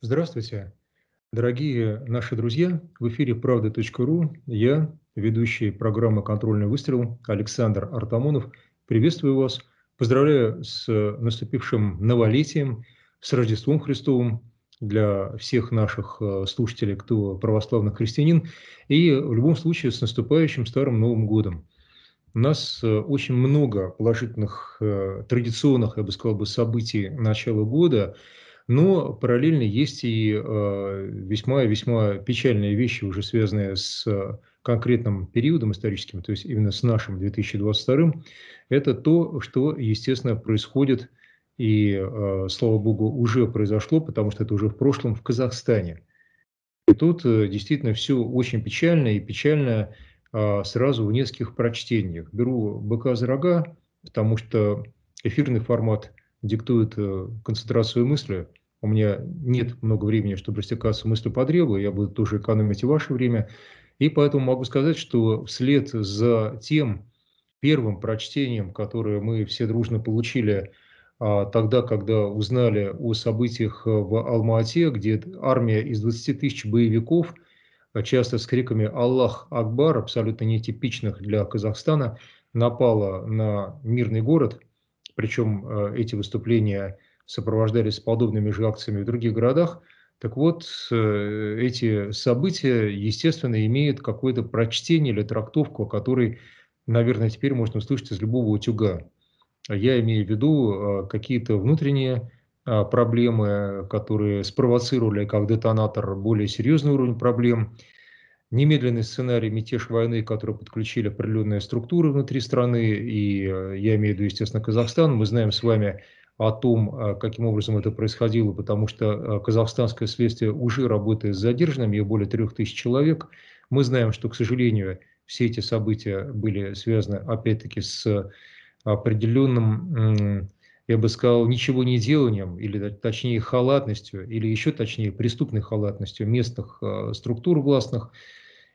Здравствуйте, дорогие наши друзья. В эфире «Правда.ру». Я, ведущий программы «Контрольный выстрел» Александр Артамонов. Приветствую вас. Поздравляю с наступившим новолетием, с Рождеством Христовым для всех наших э, слушателей, кто православный христианин. И в любом случае с наступающим Старым Новым Годом. У нас э, очень много положительных, э, традиционных, я бы сказал, бы, событий начала года – но параллельно есть и весьма-весьма э, печальные вещи, уже связанные с э, конкретным периодом историческим, то есть именно с нашим 2022. Это то, что, естественно, происходит и, э, слава богу, уже произошло, потому что это уже в прошлом в Казахстане. И тут действительно все очень печально, и печально сразу в нескольких прочтениях. Беру быка за рога, потому что эфирный формат диктует концентрацию мысли, у меня нет много времени, чтобы растекаться мыслью по древу, я буду тоже экономить и ваше время. И поэтому могу сказать, что вслед за тем первым прочтением, которое мы все дружно получили а, тогда, когда узнали о событиях в Алма-Ате, где армия из 20 тысяч боевиков, а, часто с криками «Аллах Акбар», абсолютно нетипичных для Казахстана, напала на мирный город. Причем а, эти выступления сопровождались подобными же акциями в других городах. Так вот, э, эти события, естественно, имеют какое-то прочтение или трактовку, о которой, наверное, теперь можно услышать из любого утюга. Я имею в виду э, какие-то внутренние э, проблемы, которые спровоцировали как детонатор более серьезный уровень проблем, немедленный сценарий мятеж войны, который подключили определенные структуры внутри страны, и я имею в виду, естественно, Казахстан. Мы знаем с вами о том, э, каким образом это происходило, потому что э, казахстанское следствие уже работает с задержанными, их более трех тысяч человек. Мы знаем, что, к сожалению, все эти события были связаны, опять-таки, с определенным, я бы сказал, ничего не деланием, или точнее халатностью, или еще точнее преступной халатностью местных э, структур властных.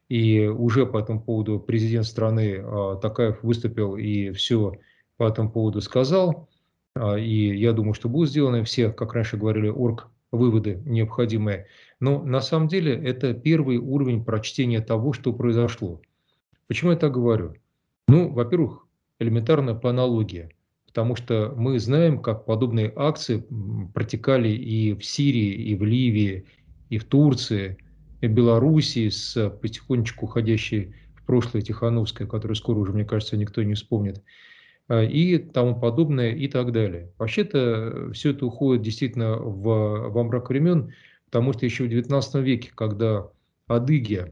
И уже по этому поводу президент страны Такаев выступил и все по этому поводу сказал. А, и я думаю, что будут сделаны все, как раньше говорили, орг выводы необходимые. Но на самом деле это первый уровень прочтения того, что произошло. Почему я так говорю? Ну, во-первых, элементарно по аналогии. Потому что мы знаем, как подобные акции протекали и в Сирии, и в Ливии, и в Турции, и в Белоруссии с потихонечку уходящей в прошлое Тихановское, которое скоро уже, мне кажется, никто не вспомнит. Э, и тому подобное и так далее. Вообще-то все это уходит действительно в, во мрак времен, потому что еще в XIX веке, когда адыги,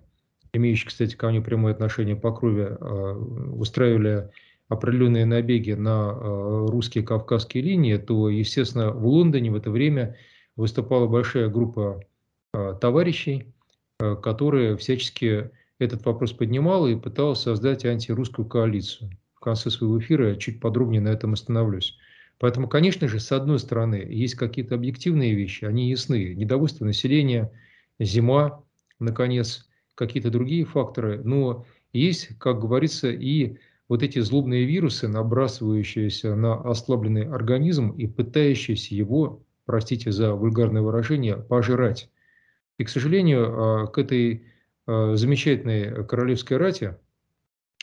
имеющие, кстати, ко мне прямое отношение по крови, э, устраивали определенные набеги на э, русские кавказские линии, то, естественно, в Лондоне в это время выступала большая группа товарищей, которые всячески этот вопрос поднимала и пыталась создать антирусскую коалицию в конце своего эфира я чуть подробнее на этом остановлюсь. Поэтому, конечно же, с одной стороны, есть какие-то объективные вещи, они ясны. Недовольство населения, зима, наконец, какие-то другие факторы. Но есть, как говорится, и вот эти злобные вирусы, набрасывающиеся на ослабленный организм и пытающиеся его, простите за вульгарное выражение, пожирать. И, к сожалению, а, к этой а, замечательной королевской рате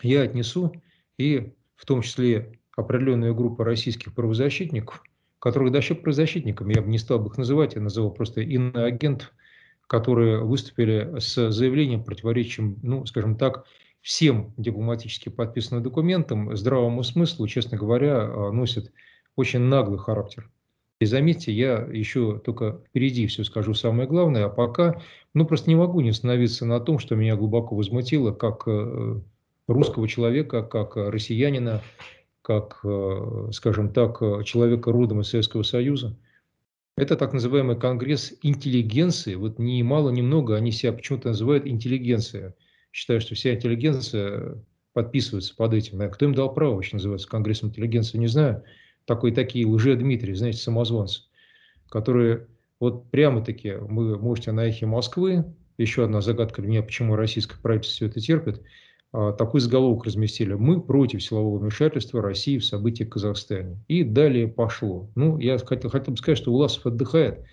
я отнесу и в том числе определенная группа российских правозащитников, которых даже правозащитниками я бы не стал бы их называть, я называл просто иноагентов, которые выступили с заявлением, противоречием, ну, скажем так, всем дипломатически подписанным документам, здравому смыслу, честно говоря, а, носит очень наглый характер. И заметьте, я еще только впереди все скажу самое главное, а пока, ну, просто не могу не остановиться на том, что меня глубоко возмутило, как э, русского человека, как россиянина, как, э, скажем так, человека родом из Советского Союза. Это так называемый конгресс интеллигенции. Вот ни мало, ни много они себя почему-то называют интеллигенция. Считаю, что вся интеллигенция подписывается под этим. Кто им дал право вообще называться конгрессом интеллигенции, не знаю. Такой такие лже-Дмитрий, знаете, самозванцы, которые вот прямо-таки, вы можете на эхе Москвы, еще одна загадка для меня, почему российское правительство все это терпит, а, такой заголовок разместили. Мы против силового вмешательства России в события в Казахстане. И далее пошло. Ну, я хотел, хотел бы сказать, что Уласов отдыхает.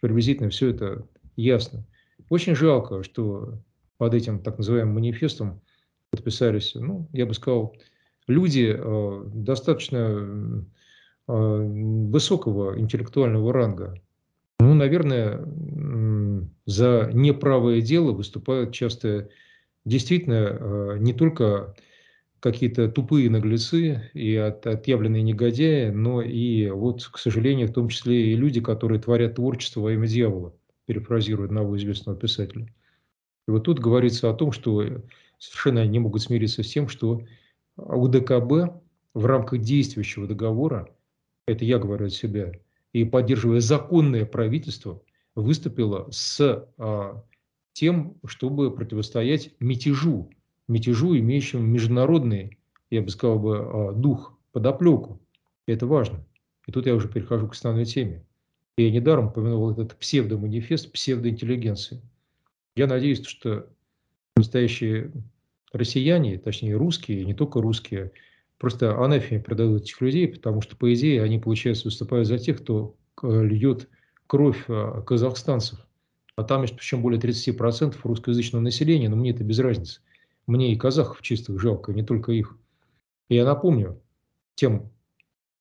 приблизительно все это ясно. Очень жалко, что под этим так называемым манифестом подписались, ну, я бы сказал, люди э, достаточно э, высокого интеллектуального ранга. Ну, наверное, за неправое дело выступают часто действительно э, не только какие-то тупые наглецы и от, отъявленные негодяи, но и вот, к сожалению, в том числе и люди, которые творят творчество во имя дьявола, перефразируя одного известного писателя. И вот тут говорится о том, что совершенно не могут смириться с тем, что УДКБ в рамках действующего договора, это я говорю от себя, и поддерживая законное правительство, выступила с а, тем, чтобы противостоять мятежу, мятежу, имеющему международный, я бы сказал бы, а, дух, подоплеку. И это важно. И тут я уже перехожу к основной теме. Я недаром упомянул этот псевдоманифест псевдоинтеллигенции. Я надеюсь, что настоящие россияне, точнее русские, не только русские, просто анафеме продадут этих людей, потому что, по идее, они, получается, выступают за тех, кто льет кровь а, казахстанцев. А там есть причем более 30% русскоязычного населения, но мне это без разницы. Мне и казахов чистых жалко, не только их. И я напомню тем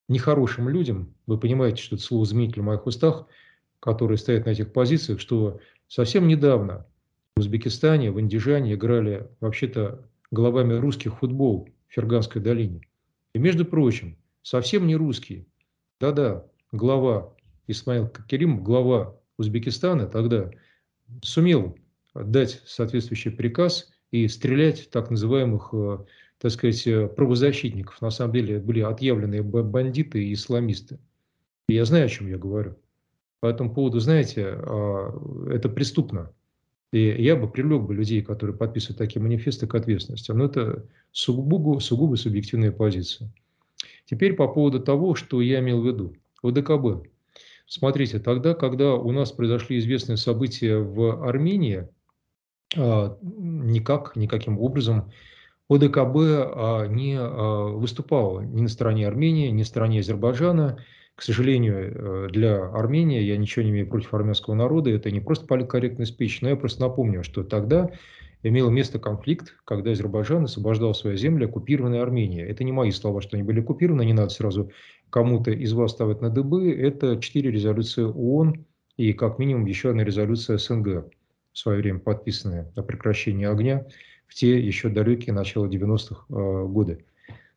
нехорошим людям, вы понимаете, что это слово заменитель в моих устах, которые стоят на этих позициях, что совсем недавно в Узбекистане, в Индижане играли вообще-то головами русских футбол в Ферганской долине. И, между прочим, совсем не русские. Да-да, глава Исмаил Керимов, глава Узбекистана тогда сумел дать соответствующий приказ и стрелять так называемых, э, так сказать, э, правозащитников. На самом деле были отъявленные бандиты и исламисты. И я знаю, о чем я говорю. По этому поводу, знаете, а, это преступно. И я бы привлек бы людей, которые подписывают такие манифесты, к ответственности. Но это сугубо, сугубо субъективная позиция. Теперь по поводу того, что я имел в виду. ОДКБ. Смотрите, тогда, когда у нас произошли известные события в Армении, а, никак, никаким образом ОДКБ а, не а, выступал ни на стороне Армении, ни на стороне Азербайджана. К сожалению, э, для Армении я ничего не имею против армянского народа, это не просто политкорректный спич, но я просто напомню, что тогда имел место конфликт, когда Азербайджан освобождал свои земли, оккупированные Арменией. Это не мои слова, что они были оккупированы, не надо сразу кому-то из вас ставить на дыбы. Это четыре резолюции ООН и как минимум еще одна резолюция СНГ в свое время подписанная о прекращении огня в те еще далекие начала 90-х э, годы.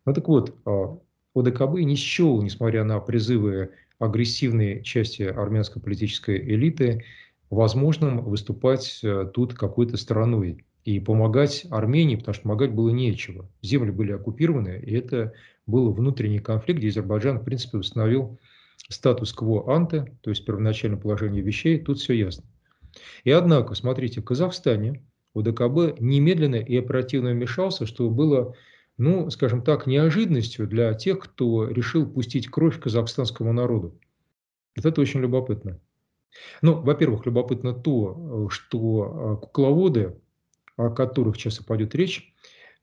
Ну так вот, э, ОДКБ не счел, несмотря на призывы агрессивной части армянской политической элиты, возможным выступать э, тут какой-то стороной и помогать Армении, потому что помогать было нечего. Земли были оккупированы, и это был внутренний конфликт, где Азербайджан, в принципе, установил статус-кво анте, то есть первоначальное положение вещей, тут все ясно. И однако, смотрите, в Казахстане УДКБ немедленно и оперативно вмешался, что было, ну, скажем так, неожиданностью для тех, кто решил пустить кровь казахстанскому народу. Вот это очень любопытно. Ну, во-первых, любопытно то, что э, кукловоды, о которых сейчас и пойдет речь,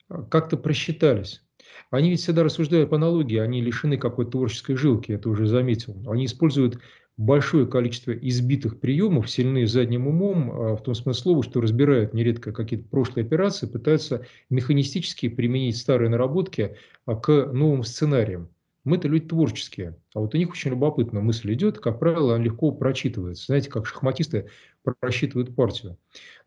э, как-то просчитались. Они ведь всегда рассуждают по аналогии, они лишены какой-то творческой жилки, это уже заметил. Они используют большое количество избитых приемов, сильны задним умом, а, в том смысле что разбирают нередко какие-то прошлые операции, пытаются механистически применить старые наработки а, к новым сценариям. Мы-то люди творческие, а вот у них очень любопытно мысль идет, как правило, она легко прочитывается. Знаете, как шахматисты просчитывают партию.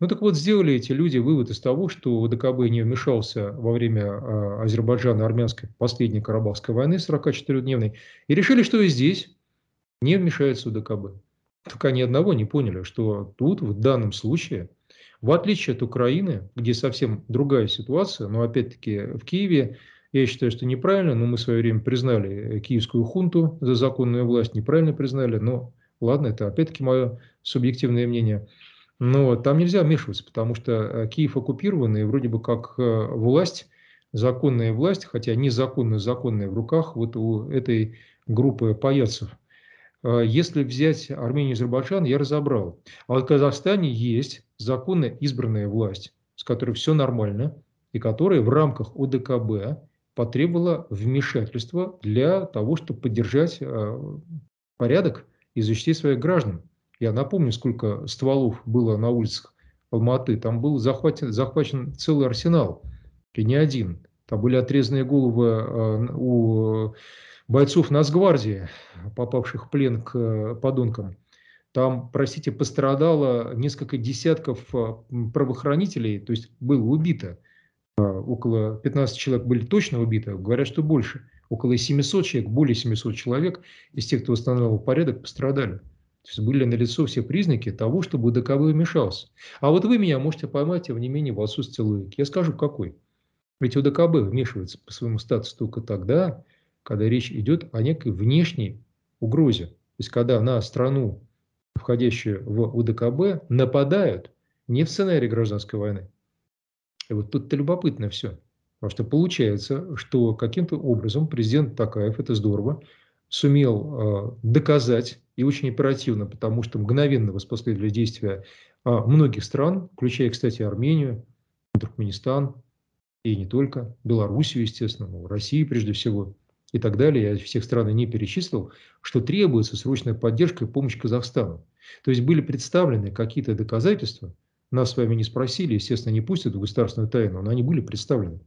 Ну так вот, сделали эти люди вывод из того, что ВДКБ не вмешался во время э, Азербайджана-армянской последней Карабахской войны 44-дневной, и решили, что и здесь не вмешается УДКБ. Только они одного не поняли, что тут в данном случае, в отличие от Украины, где совсем другая ситуация, но опять-таки в Киеве, я считаю, что неправильно, но мы в свое время признали киевскую хунту за законную власть, неправильно признали, но ладно, это опять-таки мое субъективное мнение. Но там нельзя вмешиваться, потому что э, Киев оккупированный, вроде бы как э, власть, законная власть, хотя незаконная, законная в руках вот у этой группы паяцев – а, если взять Армению и Азербайджан, я разобрал. А вот в Казахстане есть законно избранная власть, с которой все нормально, и которая в рамках ОДКБ потребовала вмешательства для того, чтобы поддержать порядок и защитить своих граждан. Я напомню, сколько стволов было на улицах Алматы. Там был захвачен, захвачен целый арсенал, и не один. Там были отрезанные головы э, у бойцов Нацгвардии, попавших в плен к э, подонкам. Там, простите, пострадало несколько десятков э, правоохранителей, то есть было убито. Около 15 человек были точно убиты, говорят, что больше. Около 700 человек, более 700 человек из тех, кто восстанавливал порядок, пострадали. То есть были налицо все признаки того, чтобы УДКБ вмешался. А вот вы меня можете поймать, тем не менее, в отсутствии логики. Я скажу, какой. Ведь УДКБ вмешивается по своему статусу только тогда, когда речь идет о некой внешней угрозе. То есть, когда на страну, входящую в УДКБ, нападают не в сценарии гражданской войны. И вот тут-то любопытно все. Потому что получается, что каким-то образом президент Такаев, это здорово, сумел э, доказать и очень оперативно, потому что мгновенно воспоследовали действия а, многих стран, включая, кстати, Армению, Туркменистан и не только, Белоруссию, естественно, ну, Россию прежде всего и так далее. Я всех стран не перечислил, что требуется срочная поддержка и помощь Казахстану. То есть были представлены какие-то доказательства, нас с вами не спросили, естественно, не пустят в государственную тайну, но они были представлены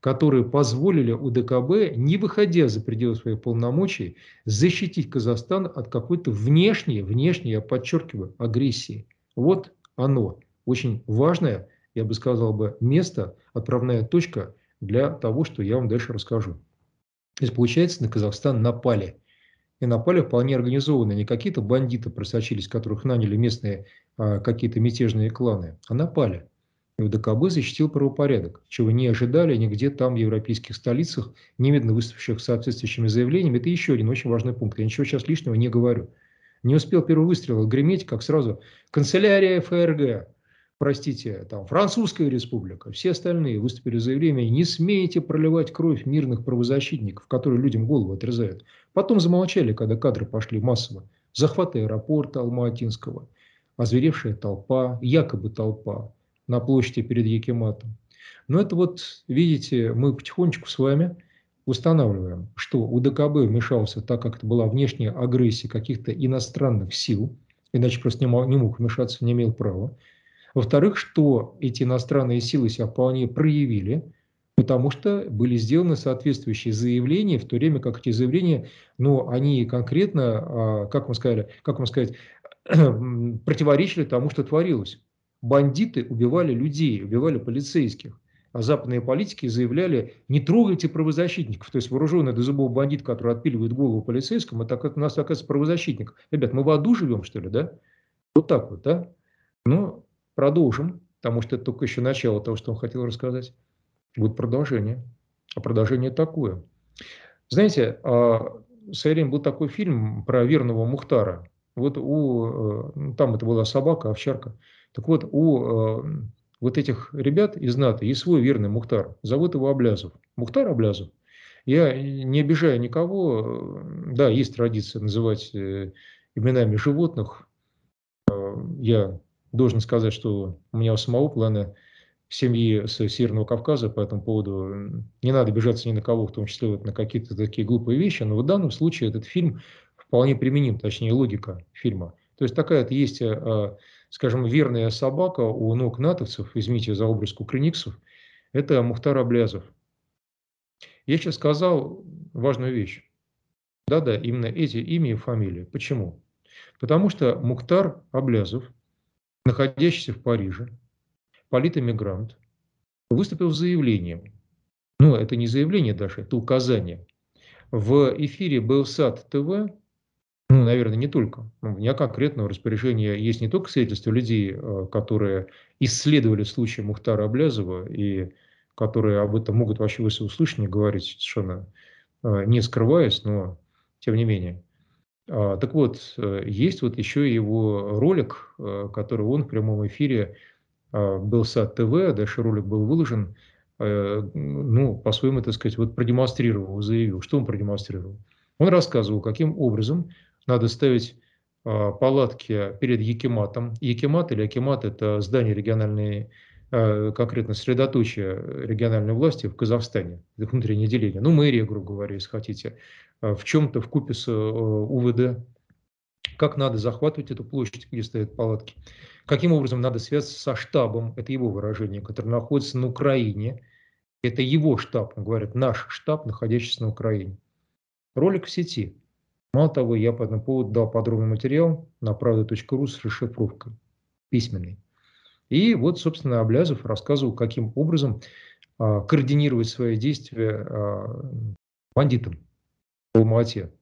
которые позволили УДКБ, не выходя за пределы своих полномочий, защитить Казахстан от какой-то внешней, внешней, я подчеркиваю, агрессии. Вот оно, очень важное, я бы сказал бы, место, отправная точка для того, что я вам дальше расскажу. То есть, получается, на Казахстан напали. И напали вполне организованно. Не какие-то бандиты просочились, которых наняли местные а, какие-то мятежные кланы, а напали. УДКБ защитил правопорядок, чего не ожидали нигде там, в европейских столицах, немедленно выступивших с соответствующими заявлениями. Это еще один очень важный пункт. Я ничего сейчас лишнего не говорю. Не успел первый выстрел греметь, как сразу канцелярия ФРГ, простите, там Французская республика, все остальные выступили с заявлением, не смеете проливать кровь мирных правозащитников, которые людям голову отрезают. Потом замолчали, когда кадры пошли массово. Захваты аэропорта Алма-Атинского, озверевшая толпа, якобы толпа, на площади перед Якиматом. Но это вот, видите, мы потихонечку с вами устанавливаем, что УДКБ вмешался так, как это была внешняя агрессия каких-то иностранных сил, иначе просто не мог, не мог вмешаться, не имел права. Во-вторых, что эти иностранные силы себя вполне проявили, потому что были сделаны соответствующие заявления, в то время как эти заявления, ну, они конкретно, а, как вам сказали, как вам сказать, противоречили тому, что творилось бандиты убивали людей, убивали полицейских. А западные политики заявляли, не трогайте правозащитников. То есть вооруженный до зубов бандит, который отпиливает голову полицейскому, это у нас оказывается правозащитник. Ребят, мы в аду живем, что ли, да? Вот так вот, да? Ну, продолжим, потому что это только еще начало того, что он хотел рассказать. Будет продолжение. А продолжение такое. Знаете, а, в свое время был такой фильм про верного Мухтара. Вот у, э, там это была собака, овчарка. Так вот, у э, вот этих ребят из НАТО есть свой верный Мухтар. Зовут его Аблязов. Мухтар Аблязов. Я не обижаю никого. Да, есть традиция называть э, именами животных. Э, я должен сказать, что у меня у самого плана семьи с Северного Кавказа по этому поводу не надо обижаться ни на кого, в том числе вот на какие-то такие глупые вещи, но в данном случае этот фильм вполне применим, точнее логика фильма. То есть такая вот есть э, скажем, верная собака у ног натовцев, извините за образ кукрыниксов, это Мухтар Аблязов. Я сейчас сказал важную вещь. Да-да, именно эти имя и фамилия. Почему? Потому что Мухтар Аблязов, находящийся в Париже, политэмигрант, выступил с заявлением. Ну, это не заявление даже, это указание. В эфире Белсат ТВ ну, наверное, не только. У меня конкретного распоряжения есть не только свидетельства людей, э, которые исследовали случай Мухтара Аблязова и которые об этом могут вообще вы услышать, не говорить совершенно э, не скрываясь, но тем не менее. А, так вот, э, есть вот еще его ролик, который он в прямом эфире был САД ТВ, дальше ролик был выложен, ну, по-своему, так сказать, вот продемонстрировал, заявил. Что он продемонстрировал? Он рассказывал, каким образом надо ставить а, палатки перед Якиматом. Якимат или Акимат – это здание региональной, а, конкретно средоточие региональной власти в Казахстане, это внутреннее деление. Ну, мэрия, грубо говоря, если хотите, а, в чем-то в купе с УВД, как надо захватывать эту площадь, где стоят палатки, каким образом надо связаться со штабом, это его выражение, который находится на Украине, это его штаб, он говорит, наш штаб, находящийся на Украине. Ролик в сети. Мало того, я по этому поводу дал подробный материал на правда.ру с расшифровкой, письменный. И вот, собственно, Облязов рассказывал, каким образом а, координировать свои действия а, бандитам в Алмате.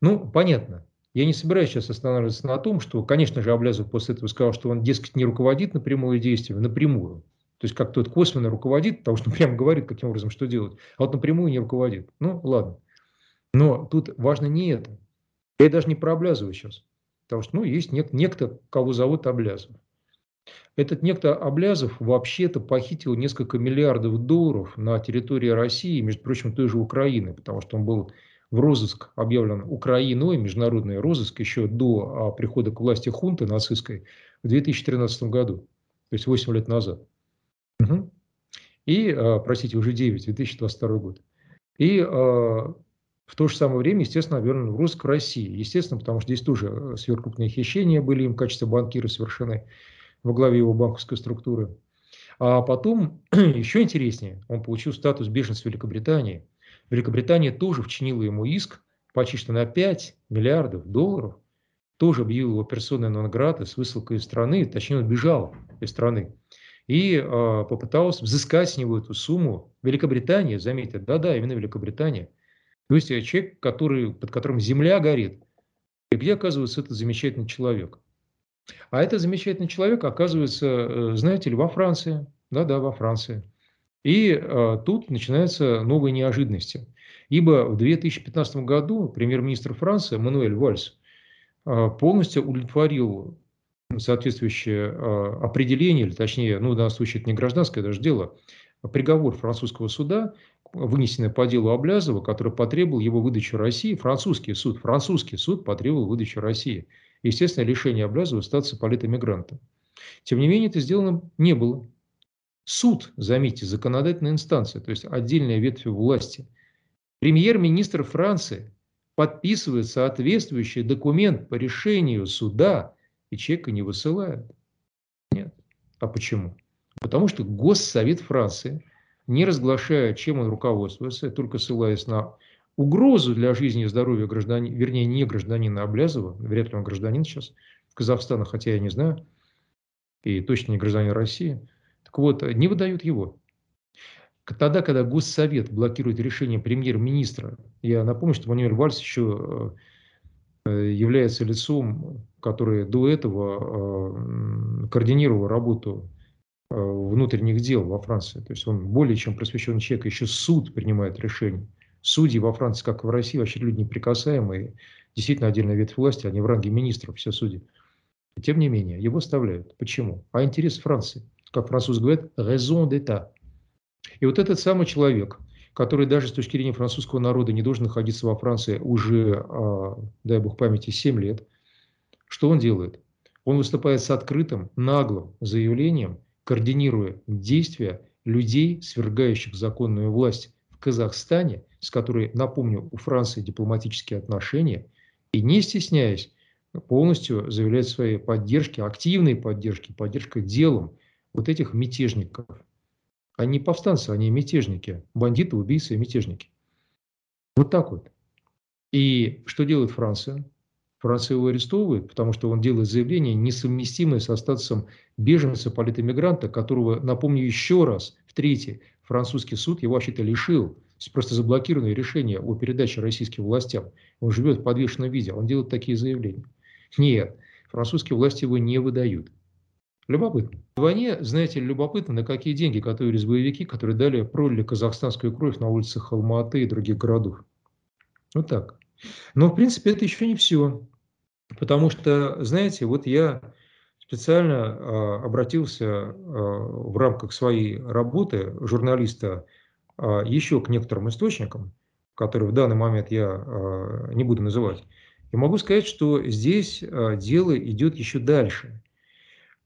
Ну, понятно. Я не собираюсь сейчас останавливаться на том, что, конечно же, Облязов после этого сказал, что он, дескать, не руководит напрямую действием, напрямую. То есть как тот косвенно руководит, потому что прямо говорит, каким образом что делать, а вот напрямую не руководит. Ну, ладно. Но тут важно не это. Я даже не про Облязова сейчас. Потому что, ну, есть нек- некто, кого зовут Облязов. Этот некто Облязов вообще-то похитил несколько миллиардов долларов на территории России, между прочим, той же Украины, потому что он был в розыск объявлен Украиной, международный розыск, еще до а, прихода к власти хунты нацистской в 2013 году, то есть 8 лет назад. Угу. И, а, простите, уже 9, 2022 год. И а, в то же самое время, естественно, объявлен в розыск в России. Естественно, потому что здесь тоже э, сверхкрупные хищения были им в качестве банкира совершены во главе его банковской структуры. А потом, еще интереснее, он получил статус беженца Великобритании. Великобритания тоже вчинила ему иск почти на 5 миллиардов долларов, тоже объявил его персоной нон-грата с высылкой из страны, точнее он бежал из страны, и э, попытался взыскать с него эту сумму. Великобритания, заметьте, да-да, именно Великобритания. То есть э, человек, который, под которым земля горит, и где оказывается этот замечательный человек – а этот замечательный человек оказывается, э, знаете ли, во Франции. Да-да, во Франции. И э, тут начинаются новые неожиданности. Ибо в 2015 году премьер-министр Франции Мануэль Вальс э, полностью удовлетворил соответствующее э, определение, или точнее, ну, в данном случае это не гражданское даже дело, приговор французского суда, вынесенный по делу Облязова, который потребовал его выдачи России, французский суд, французский суд потребовал выдачи России – естественно, лишение обязывает статуса политэмигранта. Тем не менее, это сделано не было. Суд, заметьте, законодательная инстанция, то есть отдельная ветвь власти. Премьер-министр Франции подписывает соответствующий документ по решению суда, и человека не высылают. Нет. А почему? Потому что Госсовет Франции, не разглашая, чем он руководствуется, только ссылаясь на угрозу для жизни и здоровья гражданина, вернее, не гражданина Облязова, вряд ли он гражданин сейчас Казахстана, хотя я не знаю, и точно не гражданин России, так вот, не выдают его. Тогда, когда Госсовет блокирует решение премьер-министра, я напомню, что Мануэль Вальс еще э, является лицом, который до этого э, координировал работу э, внутренних дел во Франции. То есть он более чем просвещенный человек, еще суд принимает решение. Судьи во Франции, как и в России, вообще люди неприкасаемые. Действительно, отдельная ветвь власти, они в ранге министров, все судьи. Тем не менее, его оставляют. Почему? А интерес Франции. Как французы говорят, raison d'état. И вот этот самый человек, который даже с точки зрения французского народа не должен находиться во Франции уже, а, дай бог памяти, 7 лет, что он делает? Он выступает с открытым, наглым заявлением, координируя действия людей, свергающих законную власть в Казахстане с которой, напомню, у Франции дипломатические отношения, и не стесняясь, полностью заявляет своей поддержки, активной поддержки, поддержка делом вот этих мятежников. Они повстанцы, они мятежники, бандиты, убийцы и мятежники. Вот так вот. И что делает Франция? Франция его арестовывает, потому что он делает заявление, несовместимое со статусом беженца, политэмигранта, которого, напомню еще раз, в третий, французский суд его вообще-то лишил просто заблокированное решение о передаче российским властям. Он живет в подвешенном виде, он делает такие заявления. Нет, французские власти его не выдают. Любопытно. В войне, знаете, любопытно, на какие деньги готовились боевики, которые дали, пролили казахстанскую кровь на улицах Алматы и других городов. Вот так. Но, в принципе, это еще не все. Потому что, знаете, вот я специально э, обратился э, в рамках своей работы журналиста а, еще к некоторым источникам, которые в данный момент я а, не буду называть, и могу сказать, что здесь а, дело идет еще дальше.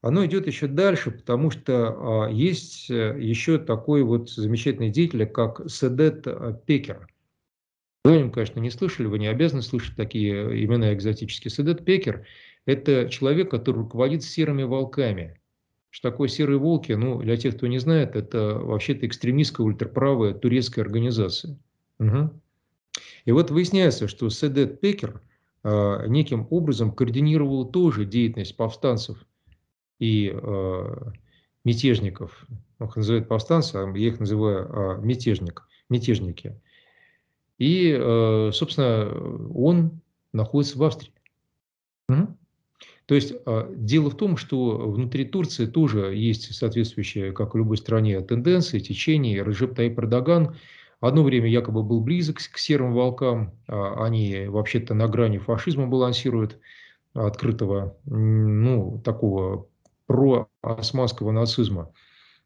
Оно идет еще дальше, потому что есть э, еще такой вот замечательный деятель, как Седет Пекер. Вы о нем, конечно, не слышали, вы не обязаны слышать такие имена экзотические. Седет Пекер – это человек, который руководит серыми волками. Что такое серые волки? Ну, для тех, кто не знает, это вообще-то экстремистская ультраправая турецкая организация. Угу. И вот выясняется, что Седет Пекер э, неким образом координировал тоже деятельность повстанцев и э, мятежников. Их называют повстанцы, а я их называю э, мятежник, мятежники. И, э, собственно, он находится в Австрии. То есть э, дело в том, что внутри Турции тоже есть соответствующие, как в любой стране, тенденции, течения. Режеп Таип Эрдоган одно время якобы был близок к серым волкам. А они вообще-то на грани фашизма балансируют, открытого, ну, такого проосманского нацизма.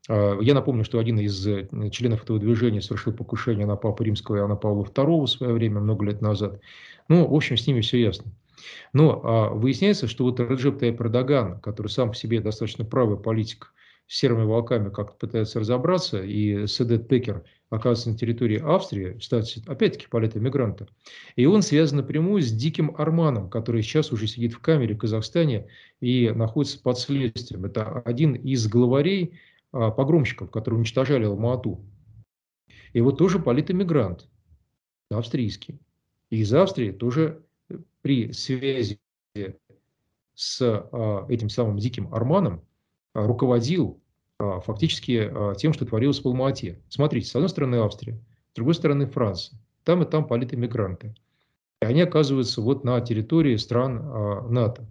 А, я напомню, что один из э, членов этого движения совершил покушение на Папу Римского и на Павла II в свое время, много лет назад. Ну, в общем, с ними все ясно. Но а, выясняется, что вот Раджеп Эрдоган, который сам по себе достаточно правый политик, с серыми волками как-то пытается разобраться, и Седет Пекер оказывается на территории Австрии, кстати, опять-таки политэмигранта, и он связан напрямую с Диким Арманом, который сейчас уже сидит в камере в Казахстане и находится под следствием. Это один из главарей погромщиков, которые уничтожали Алмату. И вот тоже политэмигрант, австрийский. И из Австрии тоже э, при связи с а, этим самым диким Арманом а, руководил фактически тем, что творилось в Алмате. Смотрите, с одной стороны Австрия, с другой стороны Франция. Там и там политэмигранты. И они оказываются вот на территории стран НАТО.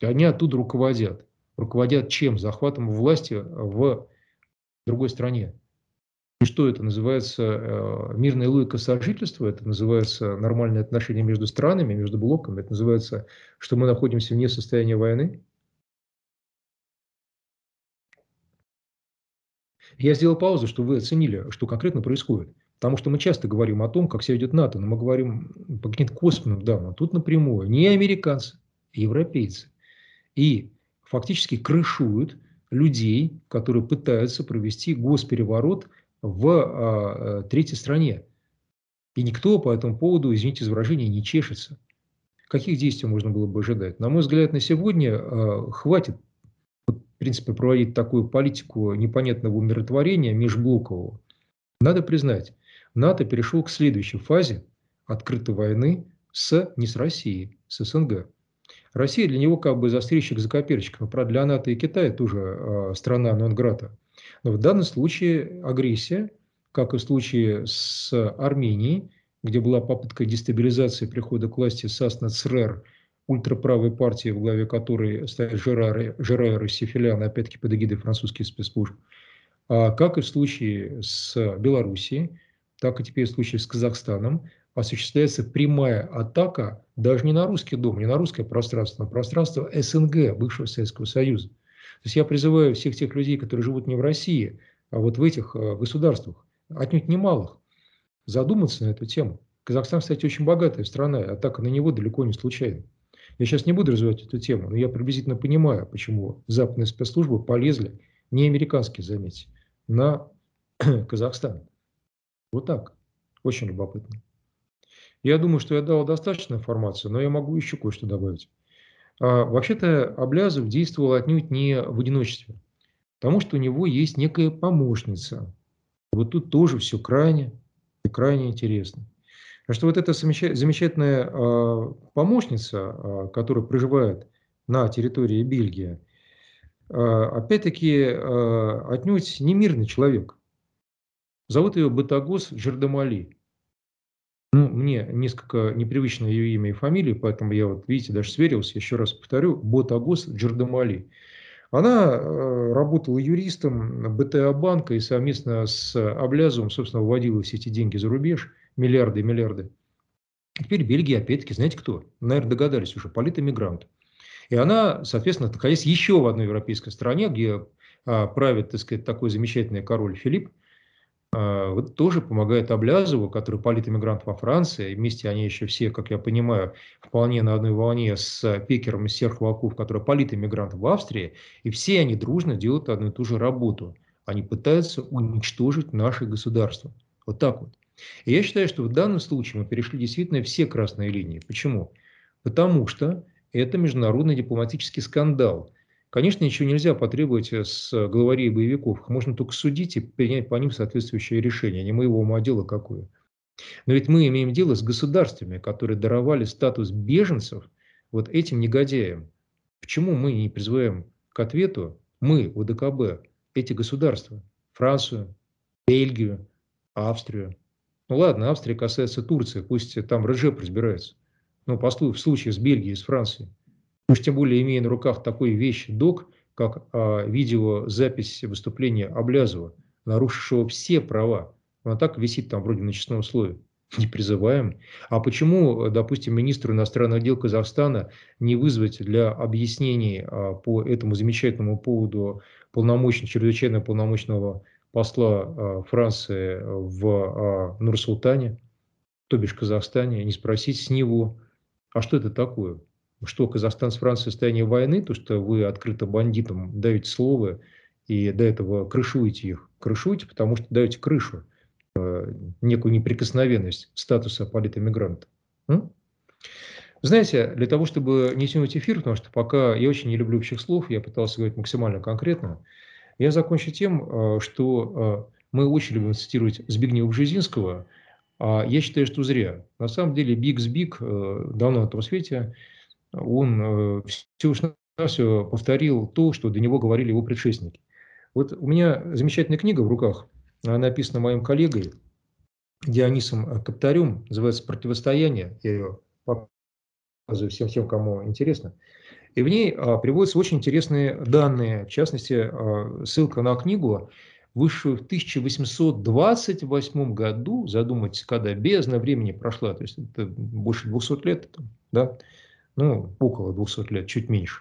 И они оттуда руководят. Руководят чем? Захватом власти в другой стране. И что это называется э, мирная логика сожительства, это называется нормальные отношения между странами, между блоками, это называется, что мы находимся вне состояния войны. Я сделал паузу, чтобы вы оценили, что конкретно происходит. Потому что мы часто говорим о том, как себя ведет НАТО, но мы говорим по каким-то косвенным данным. Тут напрямую не американцы, а европейцы. И фактически крышуют людей, которые пытаются провести госпереворот в а, э, третьей стране. И никто по этому поводу, извините за выражение, не чешется. Каких действий можно было бы ожидать? На мой взгляд, на сегодня э, хватит, в принципе, проводить такую политику непонятного умиротворения межблокового. Надо признать, НАТО перешел к следующей фазе открытой войны с, не с Россией, с СНГ. Россия для него как бы застрельщик-закоперщик. Но, правда, для НАТО и Китая тоже э, страна Нонграта. Но в данном случае агрессия, как и в случае с Арменией, где была попытка дестабилизации прихода к власти САС ЦРР, ультраправой партии, в главе которой стоят Жерар, Жерар и Сифилян, опять-таки под эгидой французских спецслужб, а как и в случае с Белоруссией, так и теперь в случае с Казахстаном, осуществляется прямая атака даже не на русский дом, не на русское пространство, на пространство СНГ, бывшего Советского Союза. То есть я призываю всех тех людей, которые живут не в России, а вот в этих э, государствах, отнюдь немалых, задуматься на эту тему. Казахстан, кстати, очень богатая страна, атака на него далеко не случайна. Я сейчас не буду развивать эту тему, но я приблизительно понимаю, почему западные спецслужбы полезли, не американские, заметьте, на Казахстан. Вот так. Очень любопытно. Я думаю, что я дал достаточно информации, но я могу еще кое-что добавить. А, вообще-то Облязов действовал отнюдь не в одиночестве, потому что у него есть некая помощница. Вот тут тоже все крайне крайне интересно. А что вот эта замечательная э, помощница, э, которая проживает на территории Бельгии, опять-таки отнюдь не мирный человек. Зовут ее Батагос Джардамали. Ну, мне несколько непривычно ее имя и фамилия, поэтому я вот, видите, даже сверился, еще раз повторю, Ботагос Джардамали. Она э, работала юристом БТА банка и совместно с Облязовым, собственно, выводила все эти деньги за рубеж, миллиарды и миллиарды. теперь Бельгия, опять-таки, знаете кто? Наверное, догадались уже, политэмигрант. И она, соответственно, находясь еще в одной европейской стране, где а, правит, так сказать, такой замечательный король Филипп, тоже помогает Облязову, который политэмигрант во Франции. Вместе они еще все, как я понимаю, вполне на одной волне с Пекером из Серх который политэмигрант в Австрии. И все они дружно делают одну и ту же работу. Они пытаются уничтожить наше государство. Вот так вот. И я считаю, что в данном случае мы перешли действительно все красные линии. Почему? Потому что это международный дипломатический скандал. Конечно, ничего нельзя потребовать с главарей боевиков. Можно только судить и принять по ним соответствующее решение. Не моего ума дело какое. Но ведь мы имеем дело с государствами, которые даровали статус беженцев вот этим негодяям. Почему мы не призываем к ответу, мы, УДКБ, эти государства, Францию, Бельгию, Австрию. Ну ладно, Австрия касается Турции, пусть там Реджеп разбирается. Но по, в случае с Бельгией, с Францией. Уж тем более имея на руках такой вещь, док, как а, видеозапись выступления Облязова, нарушившего все права. Она так висит там вроде на честном слове. Не призываем. А почему, допустим, министру иностранных дел Казахстана не вызвать для объяснений а, по этому замечательному поводу полномочного, чрезвычайно полномочного посла а, Франции в а, Нур-Султане, то бишь Казахстане, не спросить с него, а что это такое? Что Казахстан с Францией в состоянии войны, то, что вы открыто бандитам даете слово и до этого крышуете их. Крышуете, потому что даете крышу, э, некую неприкосновенность статуса политэмигранта. Знаете, для того, чтобы не тянуть эфир, потому что пока я очень не люблю общих слов, я пытался говорить максимально конкретно, я закончу тем, э, что э, мы очень любим цитировать Збигнева Бжезинского, а я считаю, что зря. На самом деле Биг Збиг э, давно на том свете, он все все повторил то, что до него говорили его предшественники. Вот у меня замечательная книга в руках, она написана моим коллегой Дионисом Каптарем, называется «Противостояние». Я ее показываю всем тем, кому интересно. И в ней а, приводятся очень интересные данные, в частности, а, ссылка на книгу, вышедшую в 1828 году, задумайтесь, когда бездна времени прошла, то есть это больше 200 лет, да, ну, около 200 лет, чуть меньше,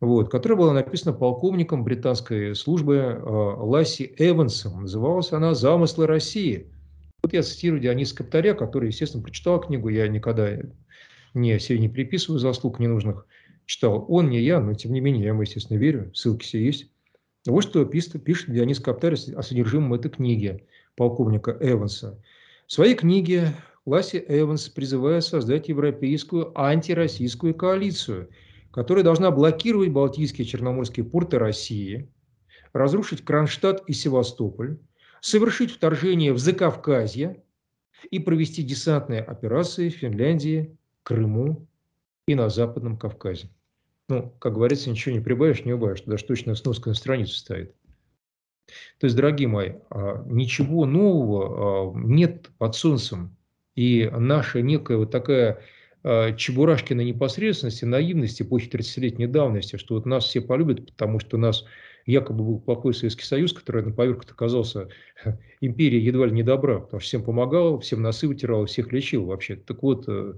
вот, которая была написана полковником британской службы э, Ласси Эвансом. Называлась она «Замыслы России». Вот я цитирую Диониса Каптаря, который, естественно, прочитал книгу, я никогда не, себе не приписываю заслуг ненужных, читал он, не я, но тем не менее я ему, естественно, верю, ссылки все есть. Вот что пишет, пишет Дионис Каптарь о содержимом этой книги полковника Эванса. В своей книге Ласси Эванс призывает создать европейскую антироссийскую коалицию, которая должна блокировать Балтийские и Черноморские порты России, разрушить Кронштадт и Севастополь, совершить вторжение в Закавказье и провести десантные операции в Финляндии, Крыму и на Западном Кавказе. Ну, как говорится, ничего не прибавишь, не убавишь, даже точно сноска на странице стоит. То есть, дорогие мои, а, ничего нового а, нет под солнцем. И наша некая вот такая а, чебурашкина непосредственности, наивности эпохи 30-летней давности, что вот нас все полюбят, потому что у нас якобы был плохой Советский Союз, который на поверку оказался империей едва ли не добра, потому что всем помогал, всем носы вытирал, всех лечил вообще. Так вот, э,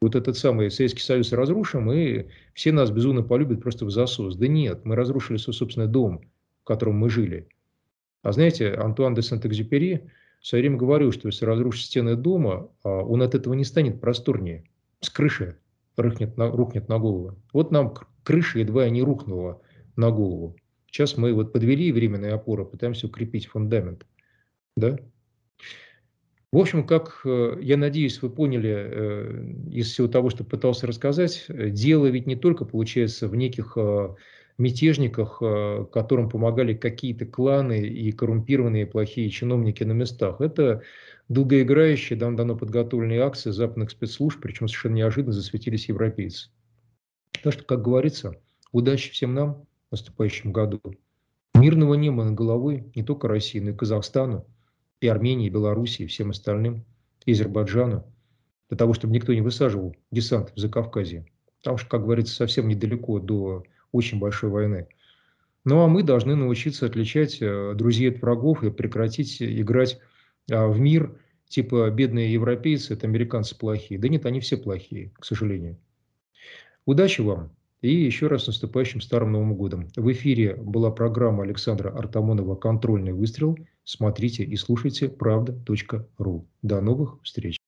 вот этот самый Советский Союз разрушим, и все нас безумно полюбят просто в засос. Да нет, мы разрушили свой собственный дом, в котором мы жили. А знаете, Антуан де Сент-Экзюпери в свое время говорил, что если разрушить стены дома, а, он от этого не станет просторнее. С крыши рухнет на, рухнет на голову. Вот нам крыша едва не рухнула на голову. Сейчас мы вот подвели временные опоры, пытаемся укрепить фундамент. Да? В общем, как э, я надеюсь, вы поняли э, из всего того, что пытался рассказать, э, дело ведь не только получается в неких мятежниках, которым помогали какие-то кланы и коррумпированные плохие чиновники на местах. Это долгоиграющие, давно подготовленные акции западных спецслужб, причем совершенно неожиданно засветились европейцы. Так что, как говорится, удачи всем нам в наступающем году. Мирного неба над головой не только России, но и Казахстану, и Армении, и Белоруссии, и всем остальным, и Азербайджану, для того, чтобы никто не высаживал десант в Закавказье. Потому что, как говорится, совсем недалеко до очень большой войны. Ну а мы должны научиться отличать э, друзей от врагов и прекратить играть а, в мир, типа бедные европейцы, это американцы плохие. Да нет, они все плохие, к сожалению. Удачи вам! И еще раз с наступающим Старым Новым Годом. В эфире была программа Александра Артамонова «Контрольный выстрел». Смотрите и слушайте правда.ру. До новых встреч.